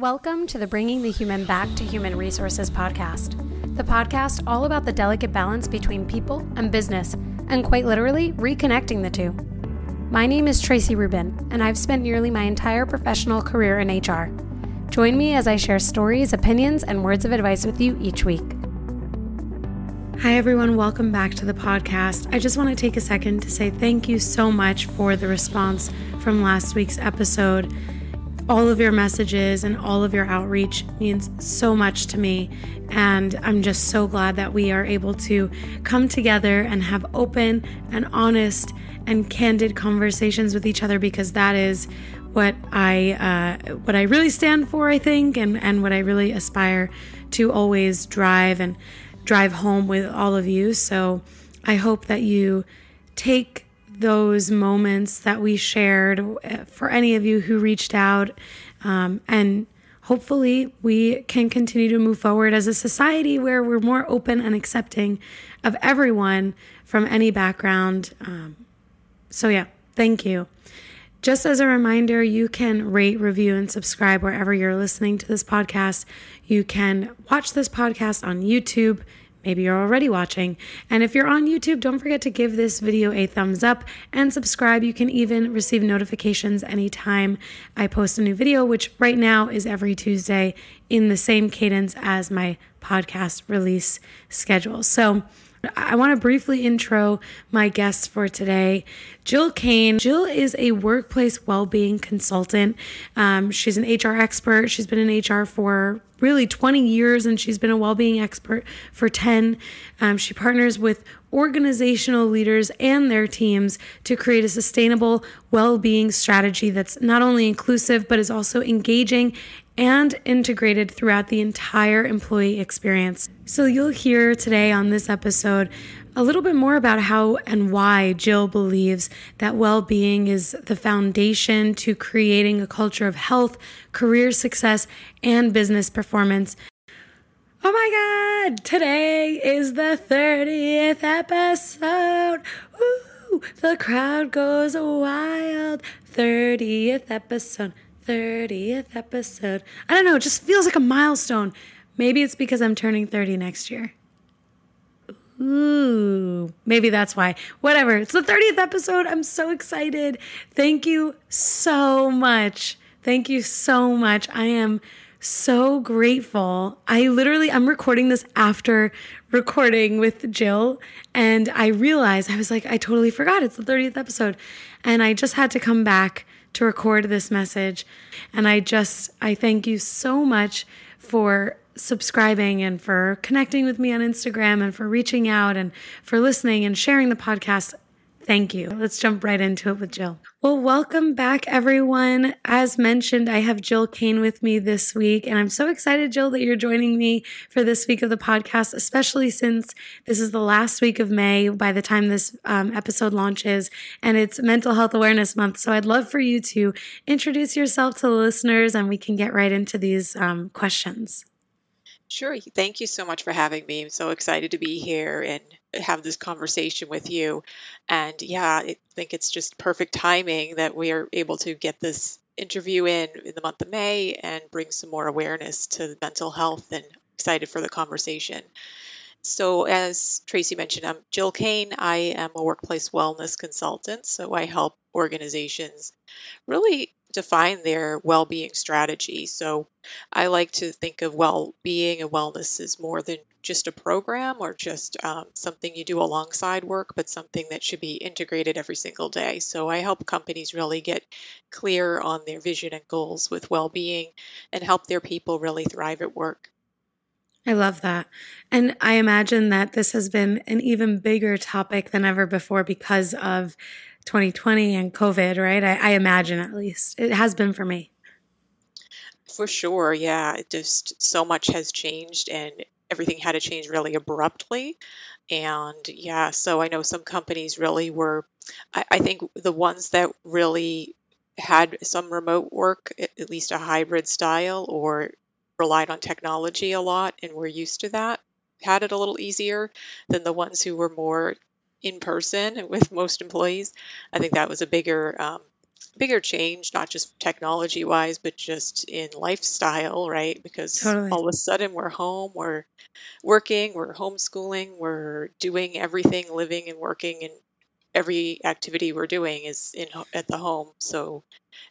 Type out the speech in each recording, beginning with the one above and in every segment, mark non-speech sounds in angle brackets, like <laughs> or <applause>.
Welcome to the Bringing the Human Back to Human Resources podcast, the podcast all about the delicate balance between people and business, and quite literally, reconnecting the two. My name is Tracy Rubin, and I've spent nearly my entire professional career in HR. Join me as I share stories, opinions, and words of advice with you each week. Hi, everyone. Welcome back to the podcast. I just want to take a second to say thank you so much for the response from last week's episode all of your messages and all of your outreach means so much to me. And I'm just so glad that we are able to come together and have open and honest and candid conversations with each other because that is what I uh, what I really stand for, I think, and, and what I really aspire to always drive and drive home with all of you. So I hope that you take those moments that we shared uh, for any of you who reached out. Um, and hopefully, we can continue to move forward as a society where we're more open and accepting of everyone from any background. Um, so, yeah, thank you. Just as a reminder, you can rate, review, and subscribe wherever you're listening to this podcast. You can watch this podcast on YouTube Maybe you're already watching. And if you're on YouTube, don't forget to give this video a thumbs up and subscribe. You can even receive notifications anytime I post a new video, which right now is every Tuesday in the same cadence as my podcast release schedule. So, I want to briefly intro my guest for today, Jill Kane. Jill is a workplace well being consultant. Um, she's an HR expert. She's been in HR for really 20 years and she's been a well being expert for 10. Um, she partners with organizational leaders and their teams to create a sustainable well being strategy that's not only inclusive but is also engaging and integrated throughout the entire employee experience. So, you'll hear today on this episode a little bit more about how and why Jill believes that well being is the foundation to creating a culture of health, career success, and business performance. Oh my God, today is the 30th episode. The crowd goes wild. 30th episode, 30th episode. I don't know, it just feels like a milestone. Maybe it's because I'm turning 30 next year. Ooh, maybe that's why. Whatever. It's the 30th episode. I'm so excited. Thank you so much. Thank you so much. I am so grateful. I literally I'm recording this after recording with Jill and I realized I was like I totally forgot it's the 30th episode and I just had to come back to record this message and I just I thank you so much for subscribing and for connecting with me on Instagram and for reaching out and for listening and sharing the podcast. Thank you. Let's jump right into it with Jill. Well, welcome back, everyone. As mentioned, I have Jill Kane with me this week, and I'm so excited, Jill, that you're joining me for this week of the podcast, especially since this is the last week of May by the time this um, episode launches, and it's Mental Health Awareness Month. So I'd love for you to introduce yourself to the listeners, and we can get right into these um, questions. Sure. Thank you so much for having me. I'm so excited to be here and have this conversation with you. And yeah, I think it's just perfect timing that we are able to get this interview in in the month of May and bring some more awareness to mental health and excited for the conversation. So, as Tracy mentioned, I'm Jill Kane. I am a workplace wellness consultant. So, I help organizations really define their well-being strategy. So I like to think of well-being and wellness as more than just a program or just um, something you do alongside work, but something that should be integrated every single day. So I help companies really get clear on their vision and goals with well-being and help their people really thrive at work. I love that. And I imagine that this has been an even bigger topic than ever before because of 2020 and COVID, right? I, I imagine at least it has been for me. For sure, yeah. Just so much has changed and everything had to change really abruptly. And yeah, so I know some companies really were, I, I think the ones that really had some remote work, at least a hybrid style, or relied on technology a lot and were used to that, had it a little easier than the ones who were more in person <laughs> with most employees. I think that was a bigger um, bigger change, not just technology wise, but just in lifestyle, right? Because Totally. all of a sudden we're home, we're working, we're homeschooling, we're doing everything, living and working, and every activity we're doing is in at the home. So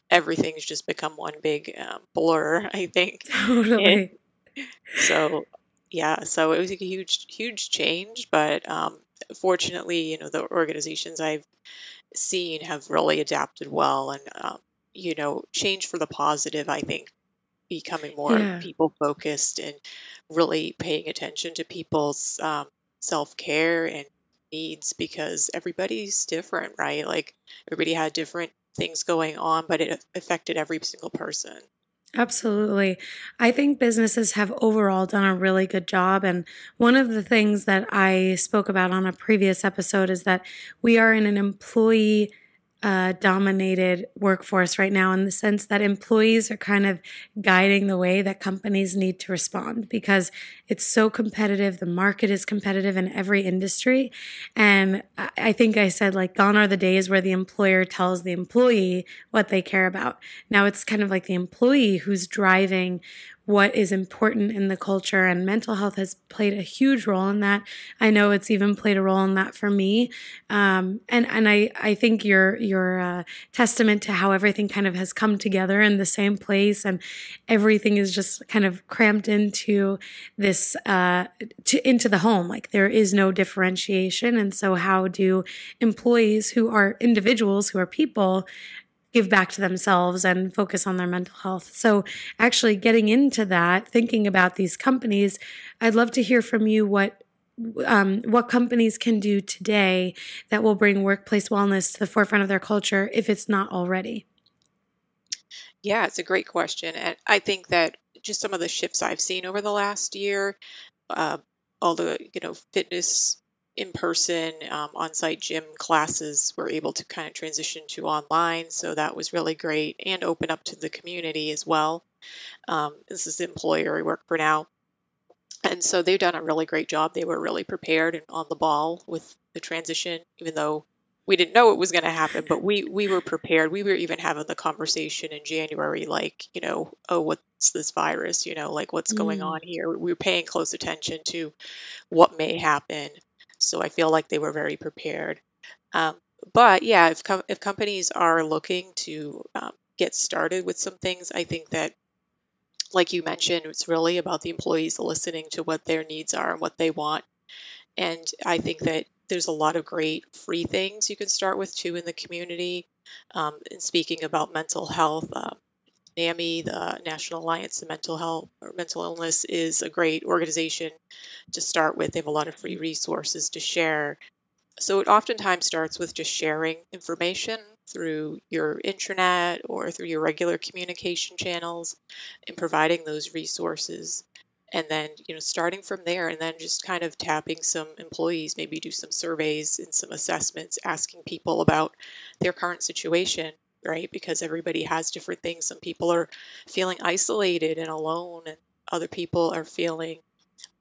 everything's just become one big um, blur, <laughs> I think. Totally. <laughs> so yeah, so it was a huge, huge change, but um, fortunately, you know, the organizations I've seen have really adapted well and um, you know change for the positive i think becoming more Yeah. people focused and really paying attention to people's um, self-care and needs because everybody's different right like everybody had different things going on but it affected every single person Absolutely. I think businesses have overall done a really good job. And one of the things that I spoke about on a previous episode is that we are in an employee uh, dominated workforce right now in the sense that employees are kind of guiding the way that companies need to respond because it's so competitive. The market is competitive in every industry. And I I think I said, like, gone are the days where the employer tells the employee what they care about. Now it's kind of like the employee who's driving what is important in the culture and mental health has played a huge role in that. I know it's even played a role in that for me. Um, and and i i think your your uh, testament to how everything kind of has come together in the same place and everything is just kind of cramped into this uh, to into the home. Like there is no differentiation. And so how do employees who are individuals who are people give back to themselves and focus on their mental health. So, actually, getting into that, thinking about these companies, I'd love to hear from you what. Um, what companies can do today that will bring workplace wellness to the forefront of their culture if it's not already? yeah it's a great question and i think that just some of the shifts i've seen over the last year uh, all the you know fitness in person um, on-site gym classes were able to kind of transition to online so that was really great and open up to the community as well. Um, this is the employer i work for now. And so they've done a really great job. They were really prepared and on the ball with the transition even though we didn't know it was going to happen but we we were prepared. We were even having the conversation in january like you know oh what's this virus? You know like what's going Mm, on here? We were paying close attention to what may happen so I feel like they were very prepared. Um, but yeah, if com- if companies are looking to um, get started with some things, I think that, like you mentioned, it's really about the employees listening to what their needs are and what they want. And I think that there's a lot of great free things you can start with too in the community. Um, and speaking about mental health, uh, NAMI, the National Alliance of Mental Health or Mental Illness, is a great organization to start with. They have a lot of free resources to share. So it oftentimes starts with just sharing information through your intranet or through your regular communication channels and providing those resources. And then, you know, starting from there and then just kind of tapping some employees, maybe do some surveys and some assessments, asking people about their current situation, right? Because everybody has different things. Some people are feeling isolated and alone, and other people are feeling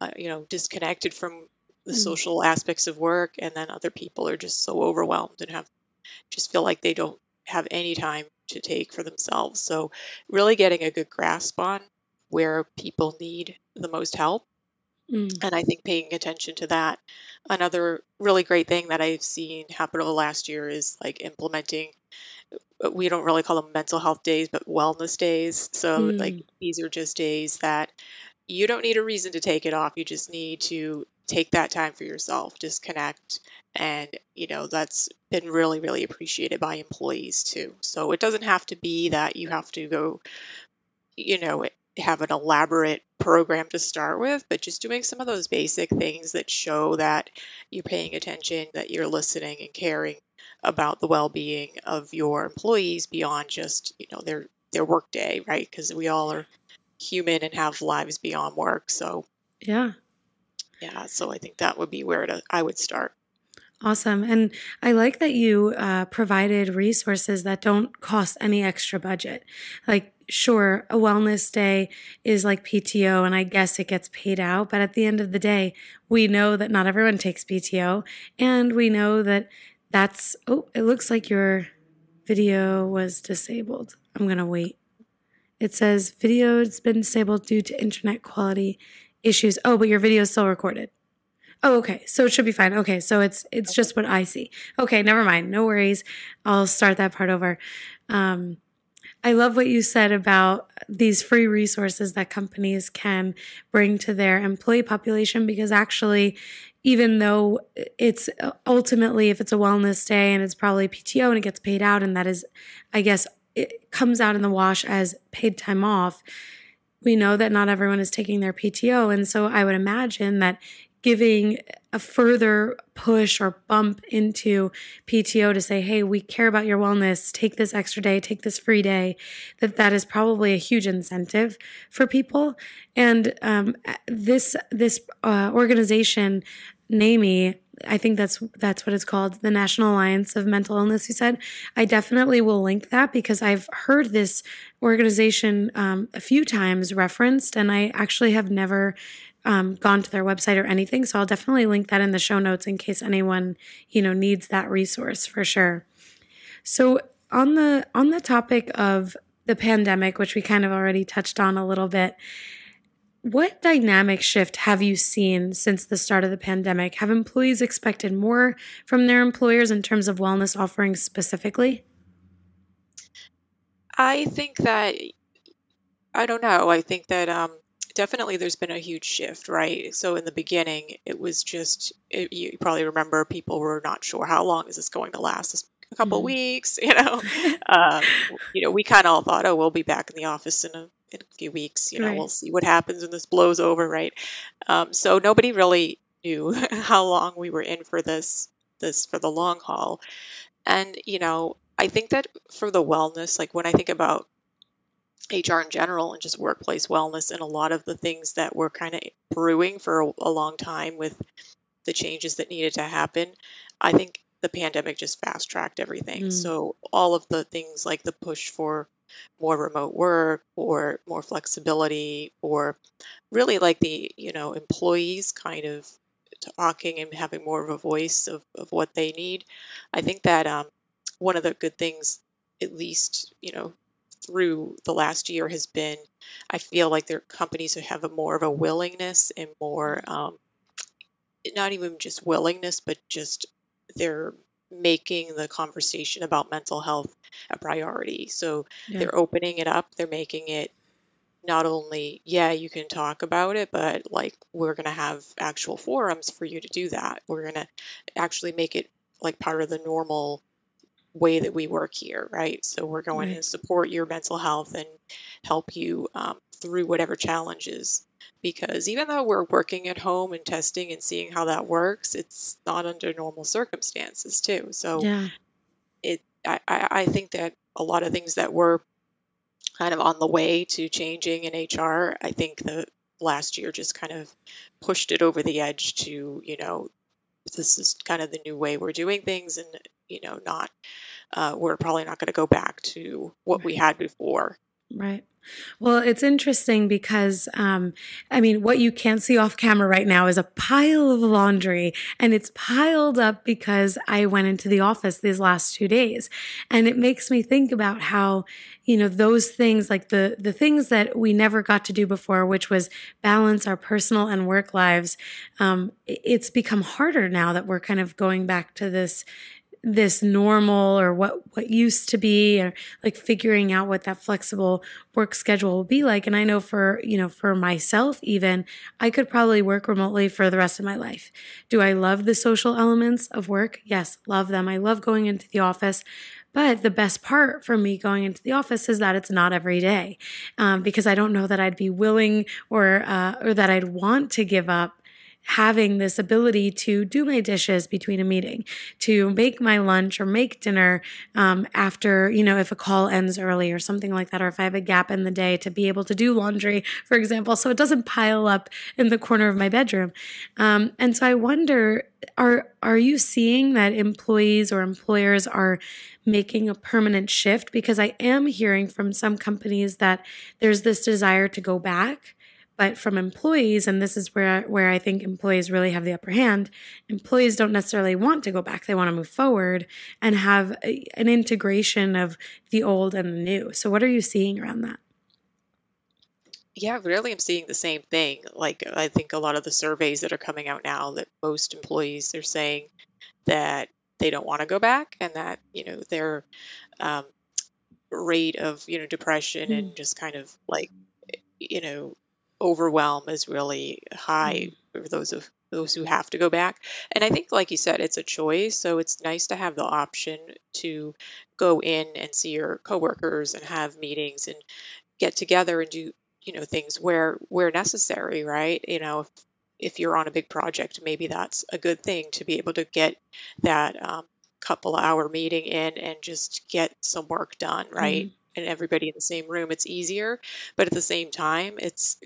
uh, you know, disconnected from the mm, social aspects of work, and then other people are just so overwhelmed and have just feel like they don't have any time to take for themselves. So, really getting a good grasp on where people need the most help, mm, and I think paying attention to that. Another really great thing that I've seen happen over the last year is like implementing we don't really call them mental health days, but wellness days. So, like, mm. these are just days that you don't need a reason to take it off. You just need to take that time for yourself, disconnect. And, you know, that's been really, really appreciated by employees too. So it doesn't have to be that you have to go, you know, have an elaborate program to start with, but just doing some of those basic things that show that you're paying attention, that you're listening and caring about the well-being of your employees beyond just, you know, their their work day, right? Because we all are human and have lives beyond work. So, Yeah. yeah, so I think that would be where to, I would start. Awesome. And I like that you uh, provided resources that don't cost any extra budget. Like, sure, a wellness day is like PTO, and I guess it gets paid out. But at the end of the day, we know that not everyone takes PTO. And we know that that's, oh, it looks like you're video was disabled. I'm going to wait. It says video has been disabled due to internet quality issues. Oh, but your video is still recorded. Oh, okay. So it should be fine. Okay, so it's it's just what I see. Okay, never mind. No worries. I'll start that part over. Um, I love what you said about these free resources that companies can bring to their employee population because actually, even though it's ultimately, if it's a wellness day and it's probably PTO and it gets paid out, and that is, I guess, it comes out in the wash as paid time off, we know that not everyone is taking their PTO. And so I would imagine that giving a further push or bump into PTO to say, "Hey, we care about your wellness. Take this extra day, take this free day." That that is probably a huge incentive for people. And um, this this uh, organization, NAMI, I think that's that's what it's called, the National Alliance of Mental Illness. You said I definitely will link that because I've heard this organization um, a few times referenced, and I actually have never um, gone to their website or anything. So I'll definitely link that in the show notes in case anyone you know needs that resource for sure. So on the on the topic of the pandemic, which we kind of already touched on a little bit, what dynamic shift have you seen since the start of the pandemic? Have employees expected more from their employers in terms of wellness offerings specifically? I think that I don't know. I think that um, definitely there's been a huge shift, right? So in the beginning, it was just it, you probably remember people were not sure how long is this going to last. A couple mm-hmm. weeks, <laughs> you know. <laughs> um, you know, we kind of all thought, oh, we'll be back in the office in a in a few weeks. You know, right. we'll see what happens when this blows over, right? Um, so nobody really knew <laughs> how long we were in for this this for the long haul, and you know, I think that for the wellness, like when I think about HR in general and just workplace wellness and a lot of the things that were kind of brewing for a, a long time with the changes that needed to happen. I think the pandemic just fast tracked everything. Mm. So all of the things like the push for more remote work or more flexibility or really like the, you know, employees kind of talking and having more of a voice of, of what they need. I think that um, one of the good things, at least, you know, through the last year has been I feel like their companies have a more of a willingness and more um, not even just willingness, but just they're making the conversation about mental health a priority. So yeah. they're opening it up, they're making it not only, yeah, you can talk about it, but like we're going to have actual forums for you to do that. We're going to actually make it like part of the normal way that we work here, right? So we're going right. to support your mental health and help you um, through whatever challenges. Because even though we're working at home and testing and seeing how that works, it's not under normal circumstances too. So yeah. it, I, I think that a lot of things that were kind of on the way to changing in HR, I think the last year just kind of pushed it over the edge to, you know, this is kind of the new way we're doing things and you know not uh, we're probably not going to go back to what we had before right well, it's interesting because, um, I mean, what you can't see off camera right now is a pile of laundry, and it's piled up because I went into the office these last two days, and it makes me think about how, you know, those things like the the things that we never got to do before, which was balance our personal and work lives. Um, it's become harder now that we're kind of going back to this this normal or what what used to be or like figuring out what that flexible work schedule will be like. And i know for you know for myself even i could probably work remotely for the rest of my life. Do i love the social elements of work? Yes love them. I love going into the office. But the best part for me going into the office is that it's not every day, um, because I don't know that I'd be willing or uh, or that I'd want to give up having this ability to do my dishes between a meeting, to make my lunch or make dinner um, after, you know, if a call ends early or something like that, or if I have a gap in the day to be able to do laundry, for example, so it doesn't pile up in the corner of my bedroom. Um, and so I wonder, are are you seeing that employees or employers are making a permanent shift? Because I am hearing from some companies that there's this desire to go back But from employees, and this is where where I think employees really have the upper hand. Employees don't necessarily want to go back; they want to move forward and have a, an integration of the old and the new. So, what are you seeing around that? Yeah, really, I'm seeing the same thing. Like, I think a lot of the surveys that are coming out now that most employees are saying that they don't want to go back and that, you know, their um, rate of, you know, depression and Mm, just kind of like, you know, overwhelm is really high mm, for those of those who have to go back. And I think, like you said, it's a choice. So it's nice to have the option to go in and see your coworkers and have meetings and get together and do you know things where where necessary right you know if, if you're on a big project maybe that's a good thing to be able to get that um, couple hour meeting in and just get some work done right mm, and everybody in the same room it's easier but at the same time it's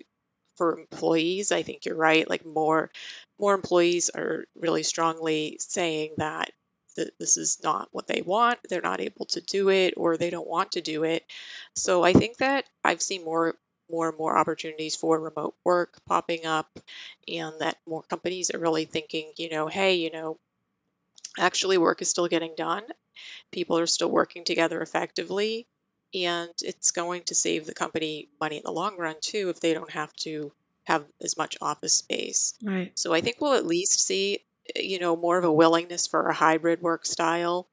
for employees i think you're right like more more employees are really strongly saying that th- this is not what they want they're not able to do it or they don't want to do it. So i think that i've seen more more and more opportunities for remote work popping up and that more companies are really thinking you know hey you know actually work is still getting done. People are still working together effectively and it's going to save the company money in the long run too if they don't have to have as much office space right. so i think we'll at least see you know more of a willingness for a hybrid work style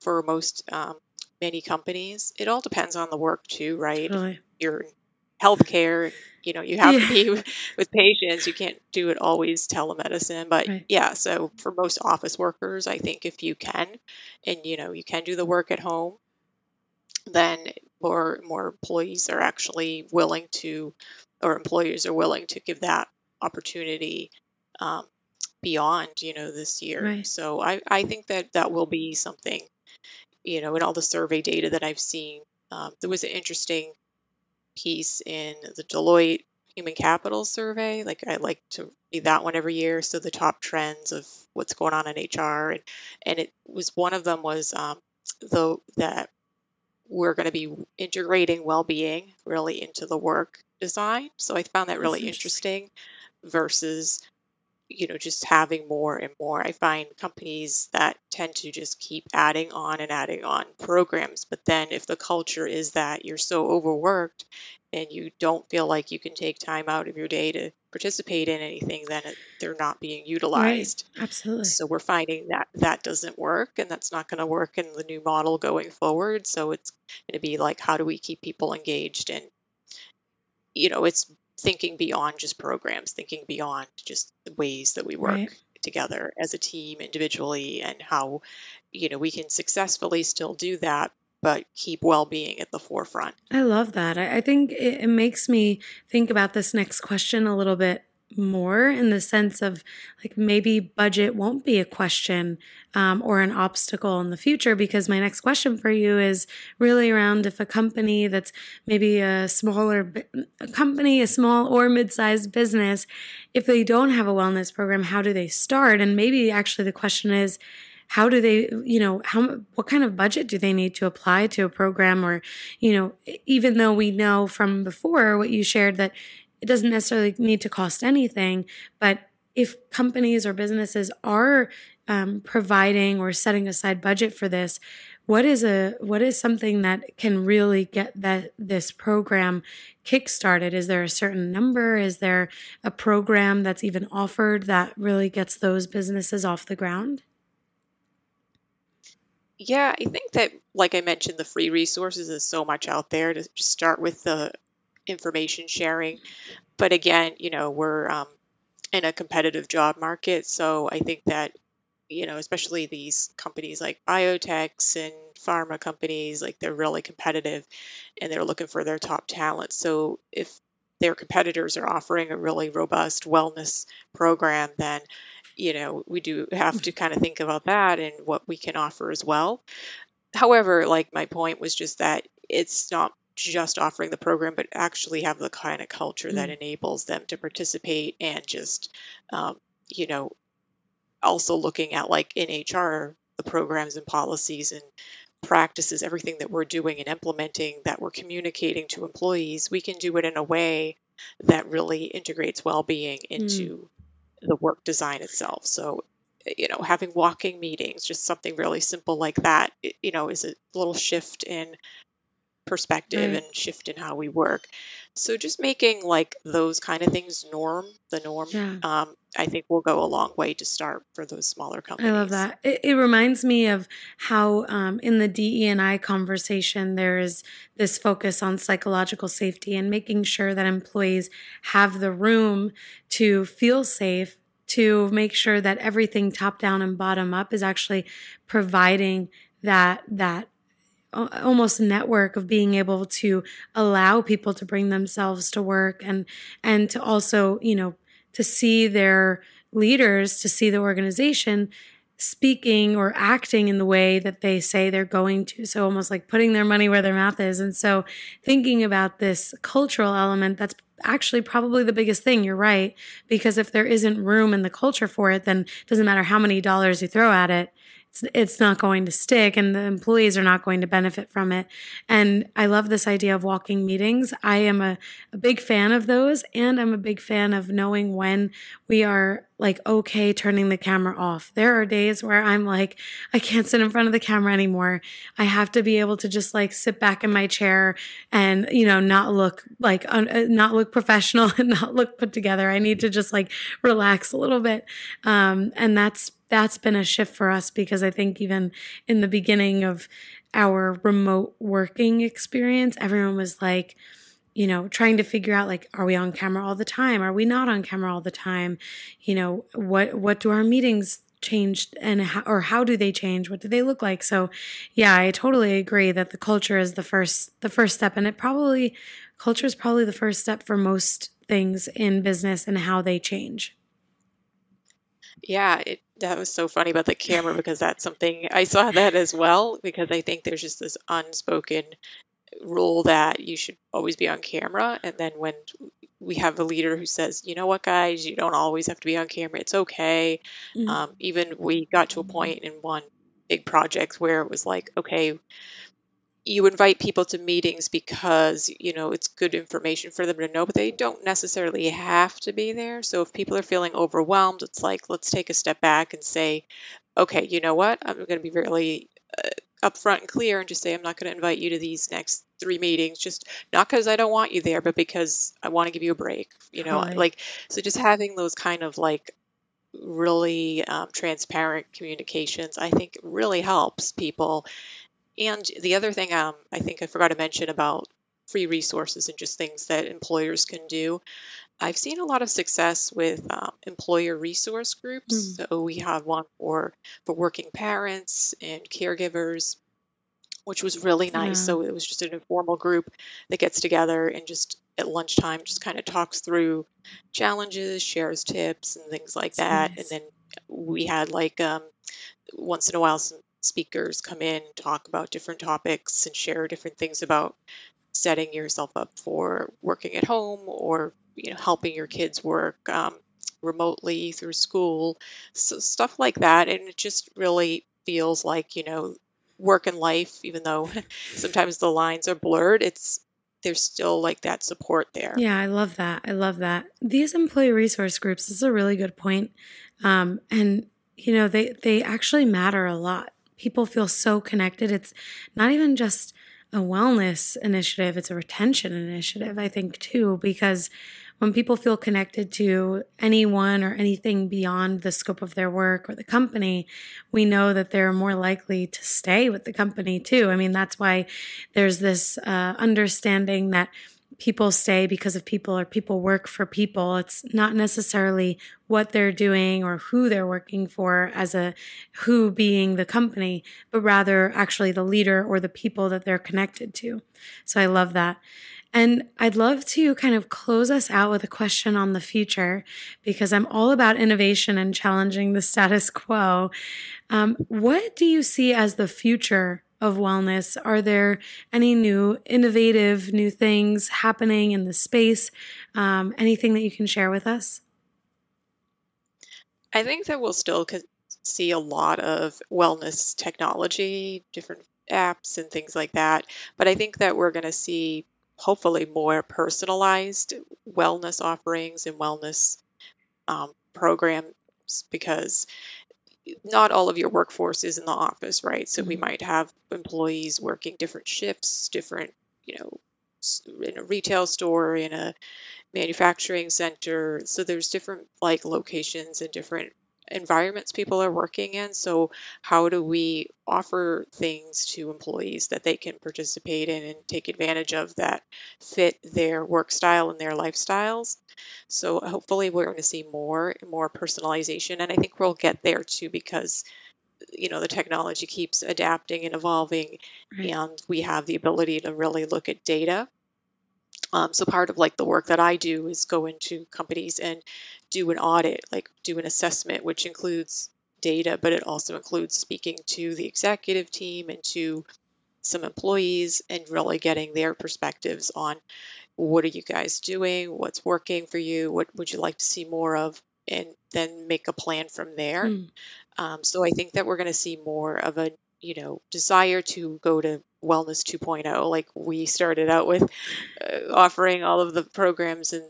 for most um, many companies it all depends on the work too right Totally. you're healthcare you know you have to be with patients you can't do it always telemedicine but Right. yeah so for most office workers i think if you can and you know you can do the work at home then more more employees are actually willing to or employers are willing to give that opportunity um, beyond you know this year Right. so I, I think that that will be something you know in all the survey data that i've seen um, there was an interesting piece in the deloitte human capital survey like i like to read that one every year so the top trends of what's going on in hr and, and it was one of them was um, the that we're going to be integrating well-being really into the work design so i found that really interesting. interesting versus you know just having more and more i find companies that tend to just keep adding on and adding on programs but then if the culture is that you're so overworked and you don't feel like you can take time out of your day to participate in anything then it, they're not being Right. utilized Absolutely. so we're finding that that doesn't work and that's not going to work in the new model going forward so it's going to be like how do we keep people engaged and you know it's thinking beyond just programs thinking beyond just the ways that we work Right. together as a team individually and how you know we can successfully still do that but keep well-being at the forefront I love that. I, I think it, it makes me think about this next question a little bit more in the sense of like maybe budget won't be a question um, or an obstacle in the future because my next question for you is really around if a company that's maybe a smaller a company a small or mid-sized business if they don't have a wellness program how do they start? And maybe actually the question is how do they you know how what kind of budget do they need to apply to a program? Or you know even though we know from before what you shared that it doesn't necessarily need to cost anything but if companies or businesses are um, providing or setting aside budget for this what is a what is something that can really get that this program kickstarted? Is there a certain number? Is there a program that's even offered that really gets those businesses off the ground? Yeah i think that like i mentioned the free resources is so much out there to just start with the information sharing. But again you know we're um, in a competitive job market so i think that you know especially these companies like biotechs and pharma companies like they're really competitive and they're looking for their top talent. So if their competitors are offering a really robust wellness program then you know we do have to kind of think about that and what we can offer as well. However like my point was just that it's not just offering the program but actually have the kind of culture that Mm, enables them to participate and just um, you know also looking at like in hr the programs and policies and practices everything that we're doing and implementing that we're communicating to employees we can do it in a way that really integrates well-being Mm. into the work design itself. So, you know, having walking meetings, just something really simple like that, it, you know, is a little shift in perspective Right. and shift in how we work. So just making like those kind of things norm, the norm, Yeah. um, I think will go a long way to start for those smaller companies. I love that. It, it reminds me of how um, in the DE and I conversation, there is this focus on psychological safety and making sure that employees have the room to feel safe, to make sure that everything top down and bottom up is actually providing that that almost a network of being able to allow people to bring themselves to work and and to also you know to see their leaders to see the organization speaking or acting in the way that they say they're going to. So almost like putting their money where their mouth is. And so thinking about this cultural element that's actually probably the biggest thing you're right. Because if there isn't room in the culture for it then it doesn't matter how many dollars you throw at it it's, it's not going to stick and the employees are not going to benefit from it. And I love this idea of walking meetings. I am a, a big fan of those. And I'm a big fan of knowing when we are like, okay, turning the camera off. There are days where I'm like, I can't sit in front of the camera anymore. I have to be able to just like sit back in my chair and, you know, not look like, un- uh, not look professional <laughs> and not look put together. I need to just like relax a little bit. Um, and that's, that's been a shift for us because I think even in the beginning of our remote working experience, everyone was like, you know, trying to figure out like, are we on camera all the time? Are we not on camera all the time? You know, what what do our meetings change and how, or how do they change? What do they look like? So, yeah, I totally agree that the culture is the first the first step, and it probably culture is probably the first step for most things in business and how they change. Yeah, it, that was so funny about the camera because that's something I saw that as well because I think there's just this unspoken rule that you should always be on camera. And then when we have a leader who says, you know what, guys, you don't always have to be on camera, it's okay. Mm. Um, even we got to a point in one big project where it was like, okay, you invite people to meetings because you know it's good information for them to know but they don't necessarily have to be there so if people are feeling overwhelmed it's like let's take a step back and say okay you know what i'm going to be really uh, upfront and clear and just say i'm not going to invite you to these next three meetings just not because i don't want you there but because i want to give you a break you know Totally. like so just having those kind of like really um, transparent communications i think really helps people and the other thing um, I think I forgot to mention about free resources and just things that employers can do. I've seen a lot of success with um, employer resource groups. Mm. So we have one for for working parents and caregivers, which was really nice. Yeah. So it was just an informal group that gets together and just at lunchtime just kind of talks through challenges, shares tips and things like that. And then we had like um, once in a while some speakers come in, talk about different topics and share different things about setting yourself up for working at home or you know helping your kids work um, remotely through school, so stuff like that. And it just really feels like you know work and life, even though <laughs> sometimes the lines are blurred. It's there's still like that support there. Yeah, I love that. I love that. These employee resource groups is a really good point. Um, and you know, they they actually matter a lot. People feel so connected. It's not even just a wellness initiative, it's a retention initiative, I think too, because when people feel connected to anyone or anything beyond the scope of their work or the company, we know that they're more likely to stay with the company too. I mean, that's why there's this uh, understanding that people stay because of people or people work for people. It's not necessarily what they're doing or who they're working for as a who being the company, but rather actually the leader or the people that they're connected to. So I love that. And I'd love to kind of close us out with a question on the future because I'm all about innovation and challenging the status quo. Um, what do you see as the future of wellness? Are there any new innovative new things happening in the space? Um, anything that you can share with us? I think that we'll still see a lot of wellness technology, different apps and things like that. But I think that we're going to see hopefully more personalized wellness offerings and wellness um, programs because not all of your workforce is in the office, right? So we Mhm. might have employees working different shifts, different, you know, in a retail store, in a manufacturing center. So there's different like locations and different environments people are working in. So how do we offer things to employees that they can participate in and take advantage of that fit their work style and their lifestyles? So hopefully we're going to see more and more personalization and I think we'll get there too because you know the technology keeps adapting and evolving Right. and we have the ability to really look at data um, so part of like the work that I do is go into companies and do an audit, like do an assessment, which includes data, but it also includes speaking to the executive team and to some employees and really getting their perspectives on what are you guys doing, what's working for you, what would you like to see more of, and then make a plan from there. Mm. Um, so I think that we're going to see more of a you know desire to go to wellness 2.0 like we started out with uh, offering all of the programs and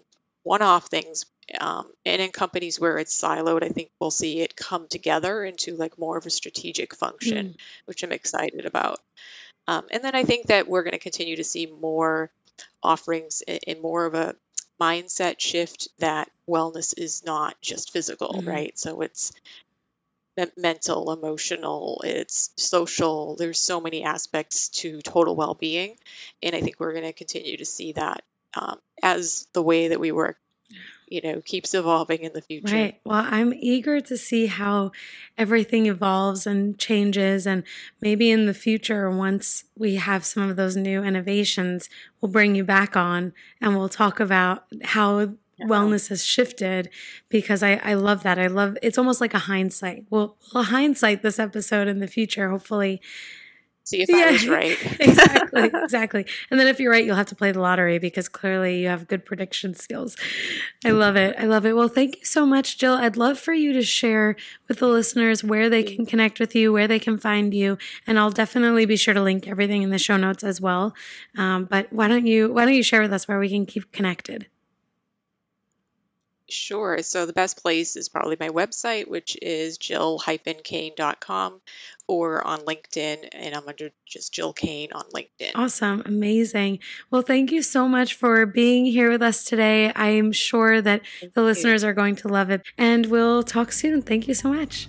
one-off things um, and in companies where it's siloed i think we'll see it come together into like more of a strategic function Mm. which i'm excited about um, and then i think that we're going to continue to see more offerings in, in more of a mindset shift that wellness is not just physical Mhm. right so it's mental, emotional, it's social. There's so many aspects to total well being. And I think we're going to continue to see that um, as the way that we work, you know, keeps evolving in the future. Right. Well, I'm eager to see how everything evolves and changes. And maybe in the future, once we have some of those new innovations, we'll bring you back on and we'll talk about how Yeah. wellness has shifted because I, I love that. I love it's almost like a hindsight. We'll, we'll hindsight this episode in the future, hopefully. See if I was right. <laughs> exactly, <laughs> exactly. And then if you're right, you'll have to play the lottery because clearly you have good prediction skills. I love it. I love it. Well, thank you so much, Jill. I'd love for you to share with the listeners where they can connect with you, where they can find you, and I'll definitely be sure to link everything in the show notes as well. Um, but why don't you why don't you share with us where we can keep connected? Sure. So the best place is probably my website, which is jill-kane.com or on LinkedIn. And I'm under just Jill Kane on LinkedIn. Awesome. Amazing. Well, thank you so much for being here with us today. I am sure that Thank the you. listeners are going to love it. And we'll talk soon. Thank you so much.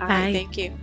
All Bye. right. Thank you.